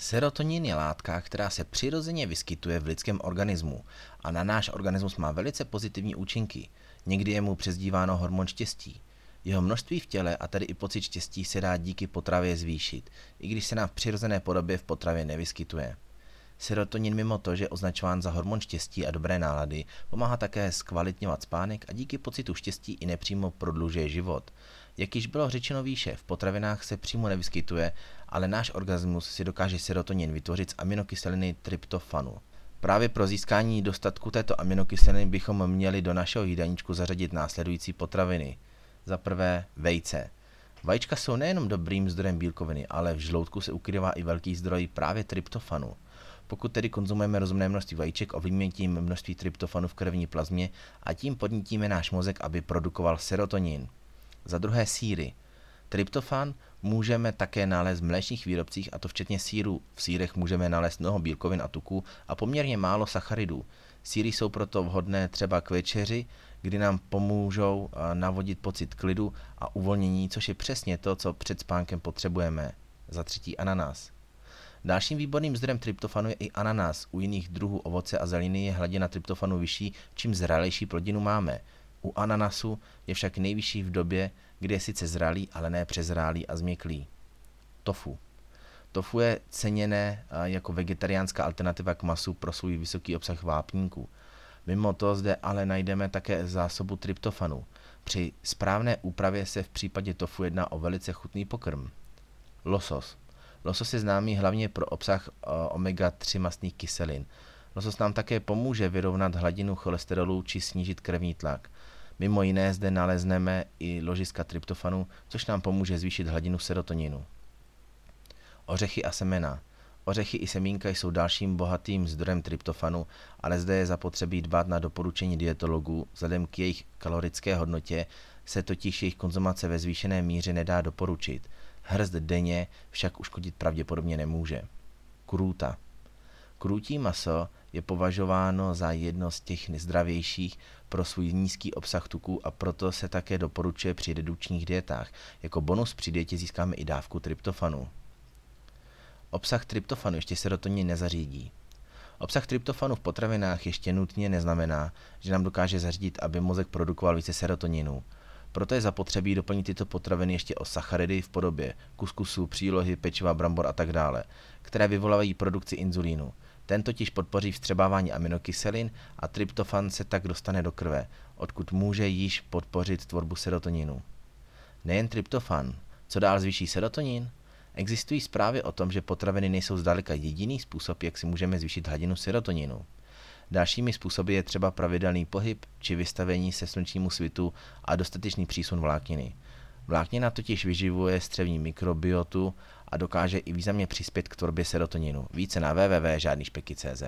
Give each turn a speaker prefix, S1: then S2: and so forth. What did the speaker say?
S1: Serotonin je látka, která se přirozeně vyskytuje v lidském organismu a na náš organismus má velice pozitivní účinky. Někdy je mu přezdíváno hormon štěstí. Jeho množství v těle a tedy i pocit štěstí se dá díky potravě zvýšit, i když se nám v přirozené podobě v potravě nevyskytuje. Serotonin mimo to, že je označován za hormon štěstí a dobré nálady, pomáhá také zkvalitňovat spánek a díky pocitu štěstí i nepřímo prodlužuje život. Jak již bylo řečeno výše, v potravinách se přímo nevyskytuje, ale náš organismus si dokáže serotonin vytvořit z aminokyseliny tryptofanu. Právě pro získání dostatku této aminokyseliny bychom měli do našeho jídelníčku zařadit následující potraviny. Za prvé vejce. Vajíčka jsou nejenom dobrým zdrojem bílkoviny, ale v žloutku se ukrývá i velký zdroj právě tryptofanu. Pokud tedy konzumujeme rozumné množství vajíček, ovlivňujeme tím množství tryptofanu v krevní plazmě a tím podnítíme náš mozek, aby produkoval serotonin. Za druhé síry. Tryptofan můžeme také nalézt v mléčných výrobcích, a to včetně síru. V sírech můžeme nalézt mnoho bílkovin a tuků a poměrně málo sacharidů. Síry jsou proto vhodné třeba k večeři, kdy nám pomůžou navodit pocit klidu a uvolnění, což je přesně to, co před spánkem potřebujeme. Za třetí ananas. Dalším výborným zdrojem tryptofanu je i ananas. U jiných druhů ovoce a zeliny je hladina tryptofanu vyšší, čím zralejší plodinu máme. U ananasu je však nejvyšší v době, kdy je sice zralý, ale ne přezrálý a změklý. Tofu. Tofu je ceněné jako vegetariánská alternativa k masu pro svůj vysoký obsah vápníků. Mimo to zde ale najdeme také zásobu tryptofanu. Při správné úpravě se v případě tofu jedná o velice chutný pokrm. Losos. Losos je známý hlavně pro obsah omega-3 mastných kyselin. Losos nám také pomůže vyrovnat hladinu cholesterolu či snížit krevní tlak. Mimo jiné zde nalezneme i ložiska tryptofanu, což nám pomůže zvýšit hladinu serotoninu. Ořechy a semena. Ořechy i semínka jsou dalším bohatým zdrojem tryptofanu, ale zde je zapotřebí dbát na doporučení dietologů. Vzhledem k jejich kalorické hodnotě se totiž jejich konzumace ve zvýšené míře nedá doporučit. Hrst denně však uškodit pravděpodobně nemůže. Krůta. Krůtí maso je považováno za jedno z těch nezdravějších pro svůj nízký obsah tuků a proto se také doporučuje při redukčních dietách. Jako bonus při dietě získáme i dávku tryptofanu. Obsah tryptofanu ještě serotonin nezařídí. Obsah tryptofanu v potravinách ještě nutně neznamená, že nám dokáže zařídit, aby mozek produkoval více serotoninu. Proto je zapotřebí doplnit tyto potraviny ještě o sacharidy v podobě kuskusů, přílohy, pečiva, brambor a tak dále, které vyvolávají produkci inzulínu. Ten totiž podpoří vstřebávání aminokyselin a tryptofan se tak dostane do krve, odkud může již podpořit tvorbu serotoninu. Nejen tryptofan, co dál zvýší serotonin? Existují zprávy o tom, že potraviny nejsou zdaleka jediný způsob, jak si můžeme zvýšit hladinu serotoninu. Dalšími způsoby je třeba pravidelný pohyb či vystavení se slunečnímu svitu a dostatečný přísun vlákniny. Vláknina totiž vyživuje střevní mikrobiotu a dokáže i významně přispět k tvorbě serotoninu. Více na www.žádnýšpeky.cz